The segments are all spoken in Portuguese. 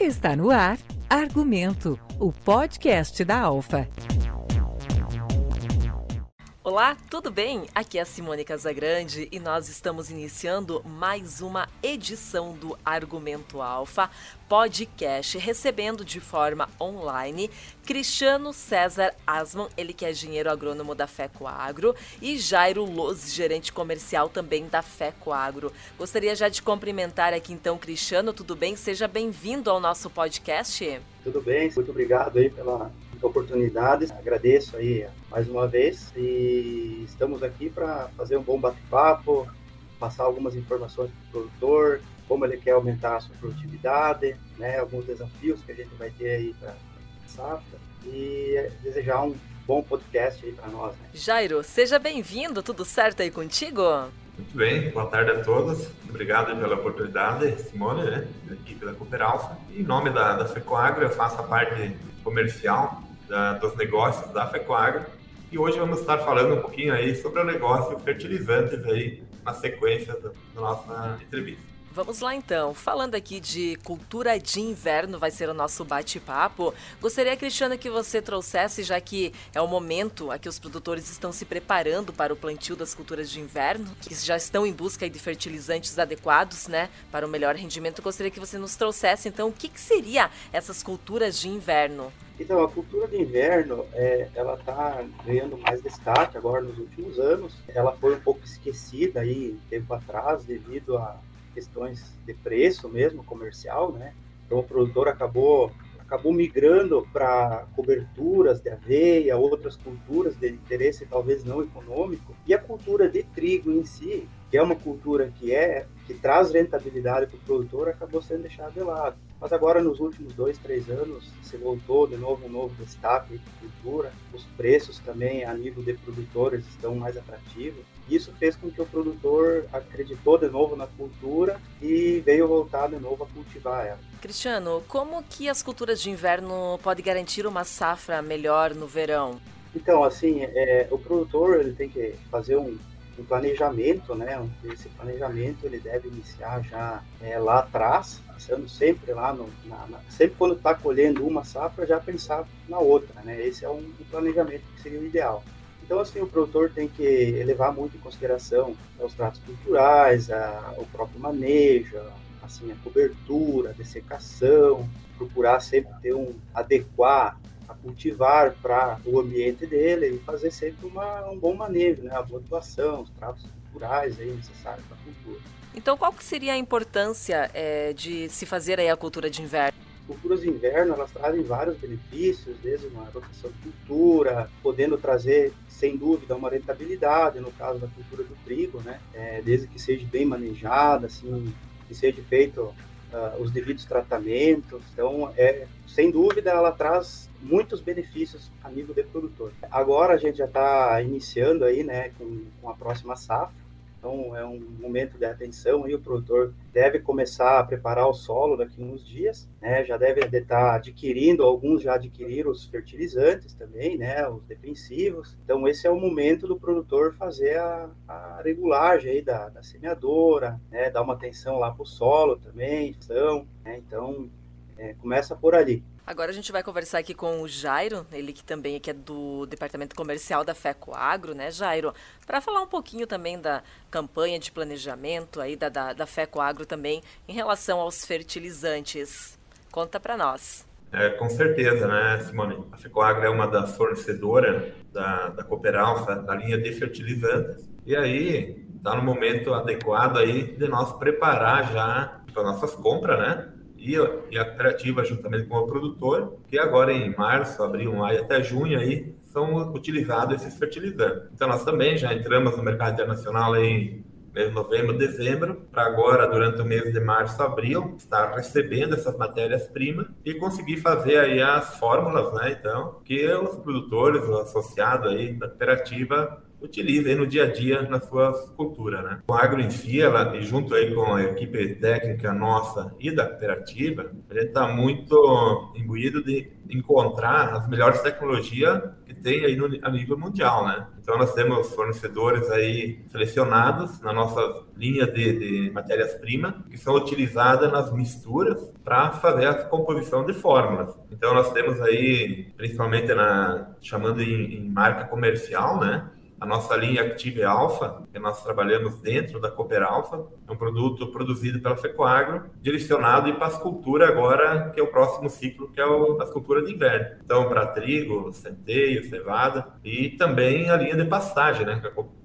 Está no ar Argumento, o podcast da Alfa. Olá, tudo bem? Aqui é a Simone Casagrande e nós estamos iniciando mais uma edição do Argumento Alfa podcast, recebendo de forma online Cristiano César Asman, ele que é engenheiro agrônomo da FECO Agro, e Jairo Loz, gerente comercial também da FECO Agro. Gostaria já de cumprimentar aqui então, Cristiano, tudo bem? Seja bem-vindo ao nosso podcast. Tudo bem, muito obrigado aí pela oportunidades. Agradeço aí mais uma vez e estamos aqui para fazer um bom bate-papo, passar algumas informações para o produtor, como ele quer aumentar a sua produtividade, né, alguns desafios que a gente vai ter aí para a safra e desejar um bom podcast aí para nós. Né? Jairo, seja bem-vindo, tudo certo aí contigo? Muito bem, boa tarde a todos. Obrigado pela oportunidade, Simone, né, da equipe da Cooper Alpha. Em nome da, da FECOAGRO, eu faço a parte comercial da, dos negócios da FECOAGRO. E hoje vamos estar falando um pouquinho aí sobre o negócio fertilizantes aí na sequência da, da nossa entrevista. Vamos lá então. Falando aqui de cultura de inverno, vai ser o nosso bate-papo. Gostaria, Cristiano, que você trouxesse, já que é o momento a que os produtores estão se preparando para o plantio das culturas de inverno, que já estão em busca de fertilizantes adequados, né, para o melhor rendimento. Gostaria que você nos trouxesse, então, o que, que seria essas culturas de inverno? Então, a cultura de inverno, é, ela está ganhando mais destaque agora nos últimos anos. Ela foi um pouco esquecida aí tempo atrás devido a questões de preço mesmo, comercial, né? Então o produtor acabou acabou migrando para coberturas de aveia, outras culturas de interesse talvez não econômico, e a cultura de trigo em si, que é uma cultura que é que traz rentabilidade para o produtor, acabou sendo deixada de lado. Mas agora, nos últimos dois, três anos, se voltou de novo um novo destaque de cultura. Os preços também, a nível de produtores, estão mais atrativos. Isso fez com que o produtor acreditou de novo na cultura e veio voltar de novo a cultivar ela. Cristiano, como que as culturas de inverno podem garantir uma safra melhor no verão? Então, assim, é, o produtor ele tem que fazer um, um planejamento, né? Esse planejamento ele deve iniciar já é, lá atrás, pensando sempre lá no, na, na, sempre quando está colhendo uma safra já pensar na outra, né? Esse é um, um planejamento que seria o ideal. Então, assim, o produtor tem que levar muito em consideração os tratos culturais, a, o próprio manejo, assim, a cobertura, a dessecação, procurar sempre ter um adequar a cultivar para o ambiente dele e fazer sempre uma, um bom manejo, né? a boa doação, os tratos culturais aí necessários para a cultura. Então, qual que seria a importância é, de se fazer aí a cultura de inverno? culturas de inverno elas trazem vários benefícios, desde uma rotação de cultura, podendo trazer sem dúvida uma rentabilidade no caso da cultura do trigo, né? É, desde que seja bem manejada, assim, que seja feito uh, os devidos tratamentos. Então, é sem dúvida ela traz muitos benefícios a nível de produtor. Agora a gente já está iniciando aí, né, com, com a próxima safra. Então, é um momento de atenção e o produtor deve começar a preparar o solo daqui a uns dias, né? Já deve estar adquirindo, alguns já adquiriram os fertilizantes também, né? Os defensivos. Então, esse é o momento do produtor fazer a, a regulagem aí da, da semeadora, né? Dar uma atenção lá para o solo também, então, né? Então, é, começa por ali. Agora a gente vai conversar aqui com o Jairo, ele que também aqui é do departamento comercial da FECO Agro, né, Jairo? Para falar um pouquinho também da campanha de planejamento aí da, da, da FECO Agro também em relação aos fertilizantes. Conta para nós. É, com certeza, né, Simone? A FECOAGRO é uma das fornecedoras da, da Cooperalfa, da linha de fertilizantes. E aí, está no momento adequado aí de nós preparar já para nossas compras, né? E, a cooperativa juntamente com o produtor, que agora em março, abril, maio até junho aí são utilizados esses fertilizantes. Então nós também já entramos no mercado internacional em novembro, dezembro, para agora, durante o mês de março, abril, estar recebendo essas matérias-primas e conseguir fazer aí as fórmulas, né, então, que os produtores, o associado aí da cooperativa utiliza no dia a dia na sua cultura. Né? O agro em si, ela, junto aí com a equipe técnica nossa e da cooperativa, a gente está muito imbuído de encontrar as melhores tecnologias que tem aí no, a nível mundial, né? Então nós temos fornecedores aí selecionados na nossa linha de, de matérias-primas que são utilizadas nas misturas para fazer a composição de fórmulas. Então nós temos aí, principalmente na chamando em, em marca comercial, né? A nossa linha Active Alpha, que nós trabalhamos dentro da Cooper Alpha, é um produto produzido pela Fecoagro, direcionado para a cultura agora, que é o próximo ciclo, que é o, a cultura de inverno. Então, para trigo, centeio, cevada e também a linha de pastagem, né?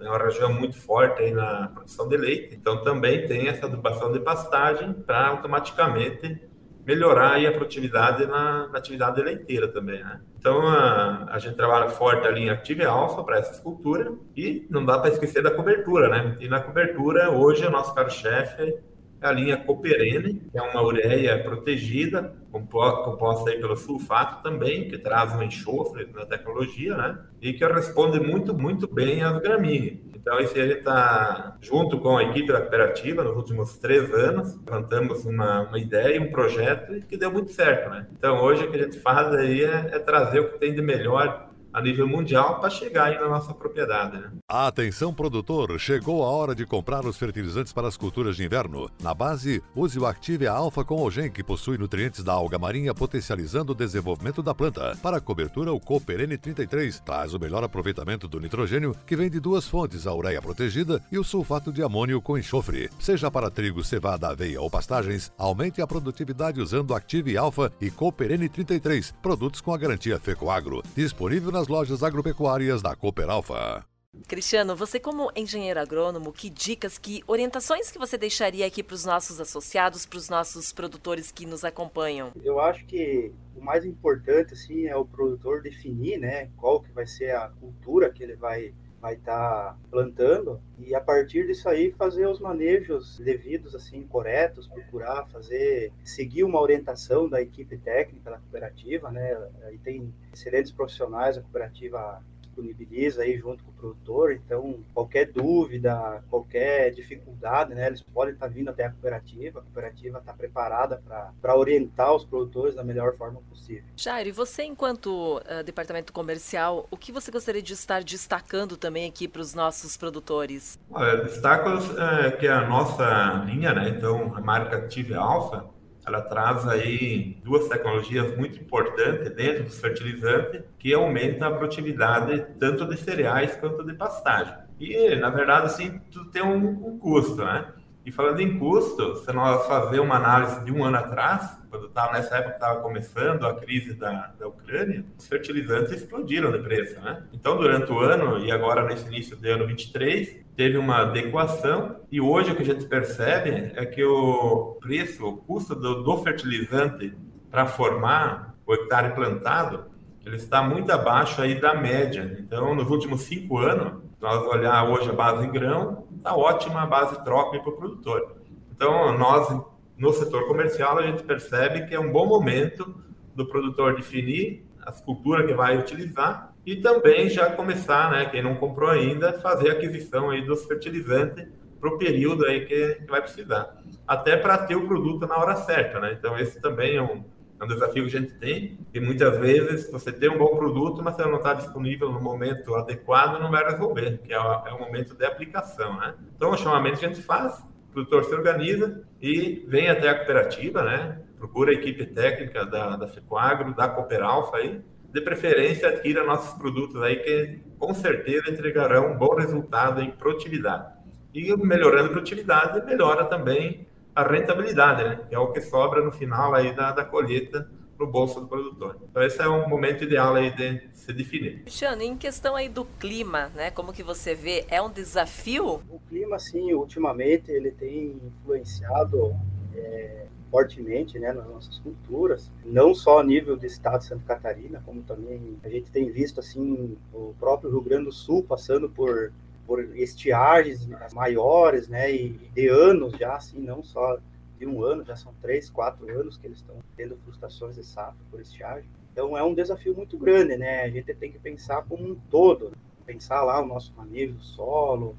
É uma região muito forte aí na produção de leite, então também tem essa adubação de pastagem para automaticamente melhorar aí a produtividade na, na atividade leiteira também, né? Então, a, a, gente trabalha forte ali em Active Alpha para essa escultura e não dá para esquecer da cobertura, né? E na cobertura, hoje, o nosso carro-chefe é a linha Coperene, que é uma ureia protegida, composta aí pelo sulfato também, que traz um enxofre na tecnologia, né? E que responde muito, muito bem às gramíneas. Então, esse gente está junto com a equipe da cooperativa nos últimos três anos, levantamos uma, uma ideia, um projeto que deu muito certo, né? Então, hoje o que a gente faz aí é, é trazer o que tem de melhor a nível mundial para chegar aí na nossa propriedade. Né? Atenção produtor, chegou a hora de comprar os fertilizantes para as culturas de inverno. Na base, use o Active Alpha com o Gen, que possui nutrientes da alga marinha potencializando o desenvolvimento da planta. Para a cobertura, o Cooper N33 traz o melhor aproveitamento do nitrogênio, que vem de duas fontes, a ureia protegida e o sulfato de amônio com enxofre. Seja para trigo, cevada, aveia ou pastagens, aumente a produtividade usando Active Alpha e Cooper N33, produtos com a garantia Fecoagro. Disponível nas lojas agropecuárias da Cooper Alpha. Cristiano, você como engenheiro agrônomo, que dicas, que orientações que você deixaria aqui para os nossos associados, para os nossos produtores que nos acompanham? Eu acho que o mais importante assim é o produtor definir, né, qual que vai ser a cultura que ele vai vai estar tá plantando e a partir disso aí fazer os manejos devidos assim corretos procurar fazer seguir uma orientação da equipe técnica da cooperativa né? E tem excelentes profissionais a cooperativa disponibiliza aí junto com o produtor. Então, qualquer dúvida, qualquer dificuldade, né, eles podem estar vindo até a cooperativa. A cooperativa está preparada para orientar os produtores da melhor forma possível. Jair, e você, enquanto uh, departamento comercial, o que você gostaria de estar destacando também aqui para os nossos produtores? Olha, destaco é, que a nossa linha, né, então, a marca Active Alpha, ela traz aí duas tecnologias muito importantes dentro dos fertilizantes que aumentam a produtividade tanto de cereais quanto de pastagem. E, na verdade, assim, tudo tem um, um custo, né? E falando em custo, se nós fazer uma análise de um ano atrás, quando estava nessa época estava começando a crise da, da Ucrânia, os fertilizantes explodiram de preço, né? Então, durante o ano e agora nesse início do ano 23, teve uma adequação e hoje o que a gente percebe é que o preço, o custo do, do fertilizante para formar o hectare plantado, ele está muito abaixo aí da média. Então, nos últimos cinco anos, nós olhar hoje a base em grão, está ótima base troca para o produtor. Então, nós, no setor comercial, a gente percebe que é um bom momento do produtor definir as culturas que vai utilizar e também já começar, né, quem não comprou ainda, fazer a aquisição aí dos fertilizantes para o período aí que, que vai precisar. Até para ter o produto na hora certa, né? Então, esse também é um, é um desafio que a gente tem, e muitas vezes você tem um bom produto, mas você não está disponível no momento adequado, não vai resolver, que é o, é o momento de aplicação, né? Então, o chamamento que a gente faz, o produtor se organiza e vem até a cooperativa, né? Procura a equipe técnica da, da FECOAGRO, da Cooperalfa aí, de preferência adquira nossos produtos aí que com certeza entregarão um bom resultado em produtividade. E melhorando a produtividade, melhora também a rentabilidade, né? Que é o que sobra no final aí da, da colheita no bolso do produtor. Então esse é um momento ideal aí de se definir. Cristiano, em questão aí do clima, né? Como que você vê? É um desafio? O clima, sim, ultimamente ele tem influenciado é, fortemente né, nas nossas culturas, não só a nível do estado de Santa Catarina, como também a gente tem visto assim o próprio Rio Grande do Sul passando por por estiagens maiores, né, e de anos já, assim, não só de um ano, já são três, quatro anos que eles estão tendo frustrações de safra por estiagem. Então é um desafio muito grande, né? A gente tem que pensar como um todo. pensar lá o nosso manejo do solo,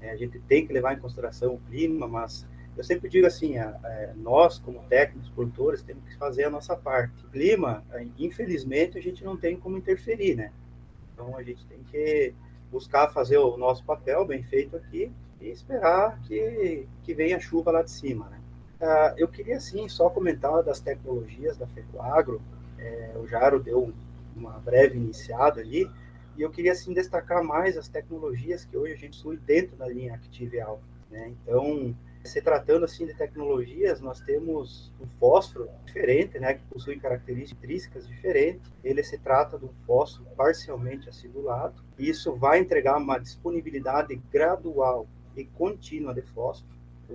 é, a gente tem que levar em consideração o clima, mas eu sempre digo assim, a, a, nós como técnicos, produtores, temos que fazer a nossa parte. O clima, infelizmente, a gente não tem como interferir, né? Então a gente tem que buscar fazer o nosso papel bem feito aqui e esperar que, que venha a chuva lá de cima, né? Ah, eu queria, sim, só comentar das tecnologias da FECOAGRO. É, o Jaro deu uma breve iniciada ali, e eu queria, assim, destacar mais as tecnologias que hoje a gente possui dentro da linha Active Alpha. Né? Então, se tratando assim de tecnologias, nós temos um fósforo diferente, né, que possui características diferentes. Ele se trata de um fósforo parcialmente acidulado. Isso vai entregar uma disponibilidade gradual e contínua de fósforo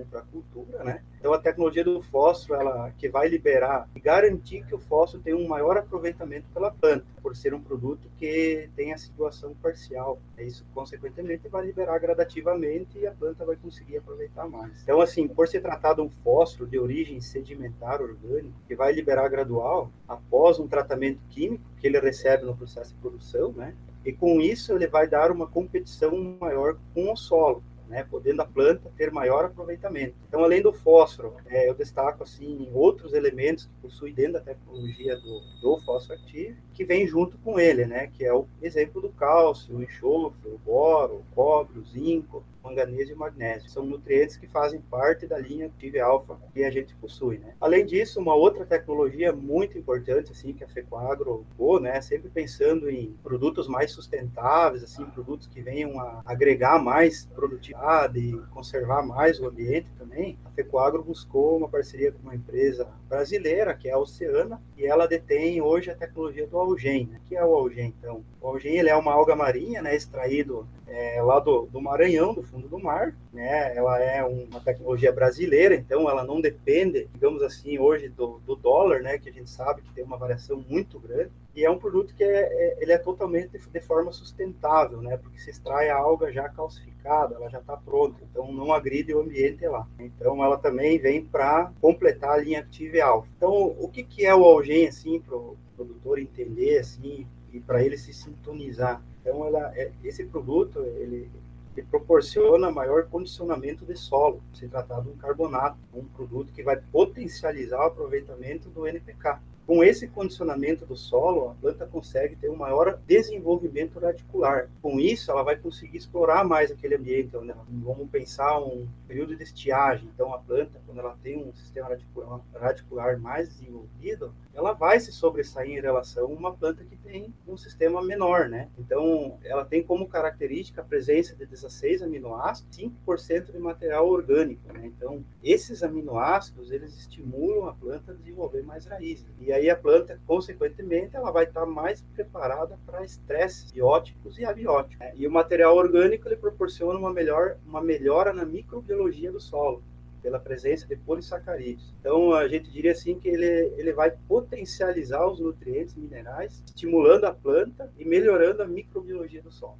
para a cultura, né? Então a tecnologia do fósforo, ela que vai liberar e garantir que o fósforo tenha um maior aproveitamento pela planta, por ser um produto que tem a situação parcial. É isso, consequentemente, vai liberar gradativamente e a planta vai conseguir aproveitar mais. Então, assim, por se tratar de um fósforo de origem sedimentar orgânico, que vai liberar gradual após um tratamento químico que ele recebe no processo de produção, né? E com isso ele vai dar uma competição maior com o solo né, podendo a planta ter maior aproveitamento. Então, além do fósforo, é, eu destaco assim outros elementos que possui dentro da tecnologia do, do fósforo ativo, que vem junto com ele, né, que é o exemplo do cálcio, o enxofre, o boro, o cobre, o zinco, manganês e magnésio. São nutrientes que fazem parte da linha Tive Alpha que a gente possui, né? Além disso, uma outra tecnologia muito importante assim que a Fecoagro ou, né, sempre pensando em produtos mais sustentáveis, assim, produtos que venham a agregar mais produtividade e conservar mais o ambiente também. A Fecoagro buscou uma parceria com uma empresa brasileira, que é a Oceana, e ela detém hoje a tecnologia do algem, né? que é o algem, então. O algem ele é uma alga marinha, né, extraído é, lá do, do Maranhão, do fundo do mar, né? Ela é uma tecnologia brasileira, então ela não depende, digamos assim, hoje do, do dólar, né? Que a gente sabe que tem uma variação muito grande. E é um produto que é, é ele é totalmente de, forma sustentável, né? Porque se extrai a alga já calcificada, ela já está pronta, então não agride o ambiente lá. Então ela também vem para completar a linha Active Alpha. Então o que, que é o algem assim para produtor entender assim e para ele se sintonizar? Então, ela, é, esse produto, ele, ele proporciona maior condicionamento de solo, se tratar de um carbonato, um produto que vai potencializar o aproveitamento do NPK. Com esse condicionamento do solo, a planta consegue ter um maior desenvolvimento radicular. Com isso, ela vai conseguir explorar mais aquele ambiente. Vamos pensar um período de estiagem. Então, a planta, quando ela tem um sistema radicular, radicular mais desenvolvido, ela vai se sobressair em relação a uma planta que tem um sistema menor, né? Então, ela tem como característica a presença de 16 aminoácidos, 5% de material orgânico, né? Então, esses aminoácidos, eles estimulam a planta a desenvolver mais raízes. E aí a planta, consequentemente, ela vai estar mais preparada para estresses bióticos e abióticos. Né? E o material orgânico, ele proporciona uma, melhor, uma melhora na microbiologia do solo pela presença de polissacarídeos. Então, a gente diria assim que ele, ele vai potencializar os nutrientes minerais, estimulando a planta e melhorando a microbiologia do solo.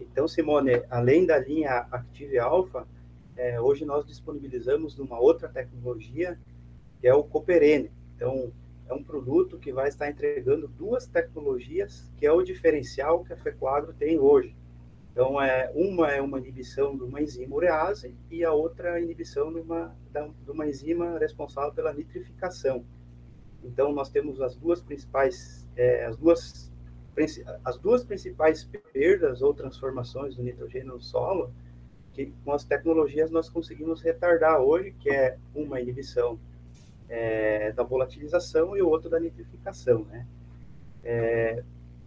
Então, Simone, além da linha Active Alpha, é, hoje nós disponibilizamos uma outra tecnologia, que é o Cooperene. Então, é um produto que vai estar entregando duas tecnologias, que é o diferencial que a Fecoagro tem hoje. Então, é, uma é uma inibição de uma enzima urease e a outra a inibição de uma, de uma enzima responsável pela nitrificação. Então, nós temos as duas principais, é, as duas, as duas principais perdas ou transformações do nitrogênio no solo, que com as tecnologias nós conseguimos retardar hoje, que é uma inibição é, da volatilização e o outro da nitrificação, né? É,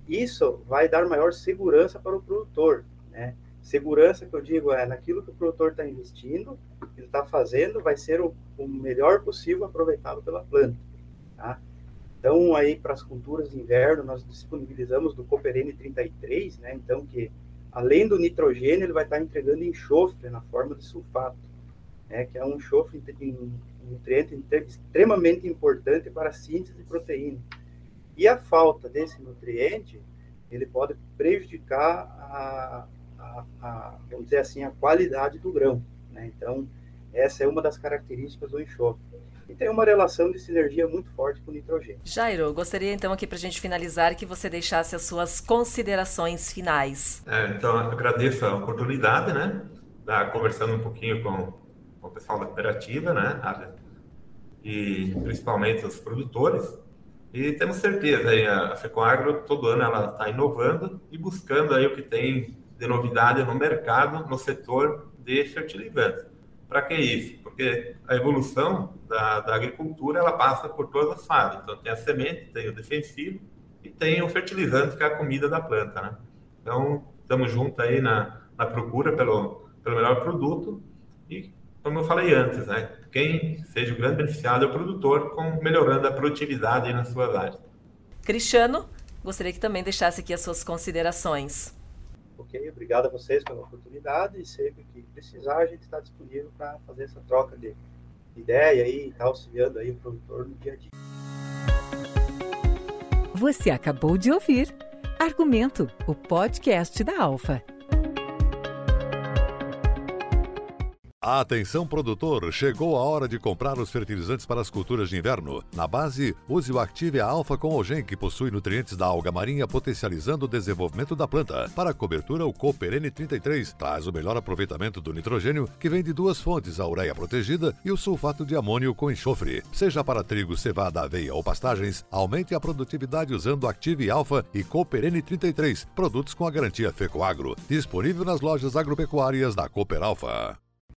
isso vai dar maior segurança para o produtor, né? Segurança que eu digo é naquilo que o produtor está investindo, ele está fazendo, vai ser o, o, melhor possível aproveitado pela planta. Tá? Então, aí para as culturas de inverno, nós disponibilizamos do Cooperene 33, né? Então, que além do nitrogênio, ele vai estar tá entregando enxofre na forma de sulfato, né? Que é um enxofre, um nutriente extremamente importante para a síntese de proteína. E a falta desse nutriente, ele pode prejudicar a, a, a, vamos dizer assim, a qualidade do grão. Né? Então, essa é uma das características do enxofre. e tem uma relação de sinergia muito forte com o nitrogênio. Jairo, gostaria então aqui para a gente finalizar que você deixasse as suas considerações finais. É, então, eu agradeço a oportunidade, né? Estar conversando um pouquinho com o pessoal da cooperativa, né? E principalmente os produtores. E temos certeza, aí, a FECOAGRO todo ano ela está inovando e buscando aí o que tem de novidade no mercado, no setor de fertilizantes. Para que isso? Porque a evolução da, da, agricultura ela passa por todas as fases. Então tem a semente, tem o defensivo e tem o fertilizante que é a comida da planta, né? Então estamos juntos aí na, na procura pelo, pelo melhor produto e como eu falei antes, né? Quem seja o grande beneficiado é o produtor, com, melhorando a produtividade nas suas áreas. Cristiano, gostaria que também deixasse aqui as suas considerações. Ok, obrigado a vocês pela oportunidade e sempre que precisar a gente está disponível para fazer essa troca de ideia e estar tá auxiliando aí o produtor no dia a dia. Você acabou de ouvir Argumento, o podcast da Alfa. Atenção produtor, chegou a hora de comprar os fertilizantes para as culturas de inverno. Na base, use o Active Alpha com Ogen, que possui nutrientes da alga marinha potencializando o desenvolvimento da planta. Para a cobertura, o Cooper N33 traz o melhor aproveitamento do nitrogênio, que vem de duas fontes, a ureia protegida e o sulfato de amônio com enxofre. Seja para trigo, cevada, aveia ou pastagens, aumente a produtividade usando Active Alpha e Cooper N33, produtos com a garantia Fecoagro. Disponível nas lojas agropecuárias da Cooper Alpha.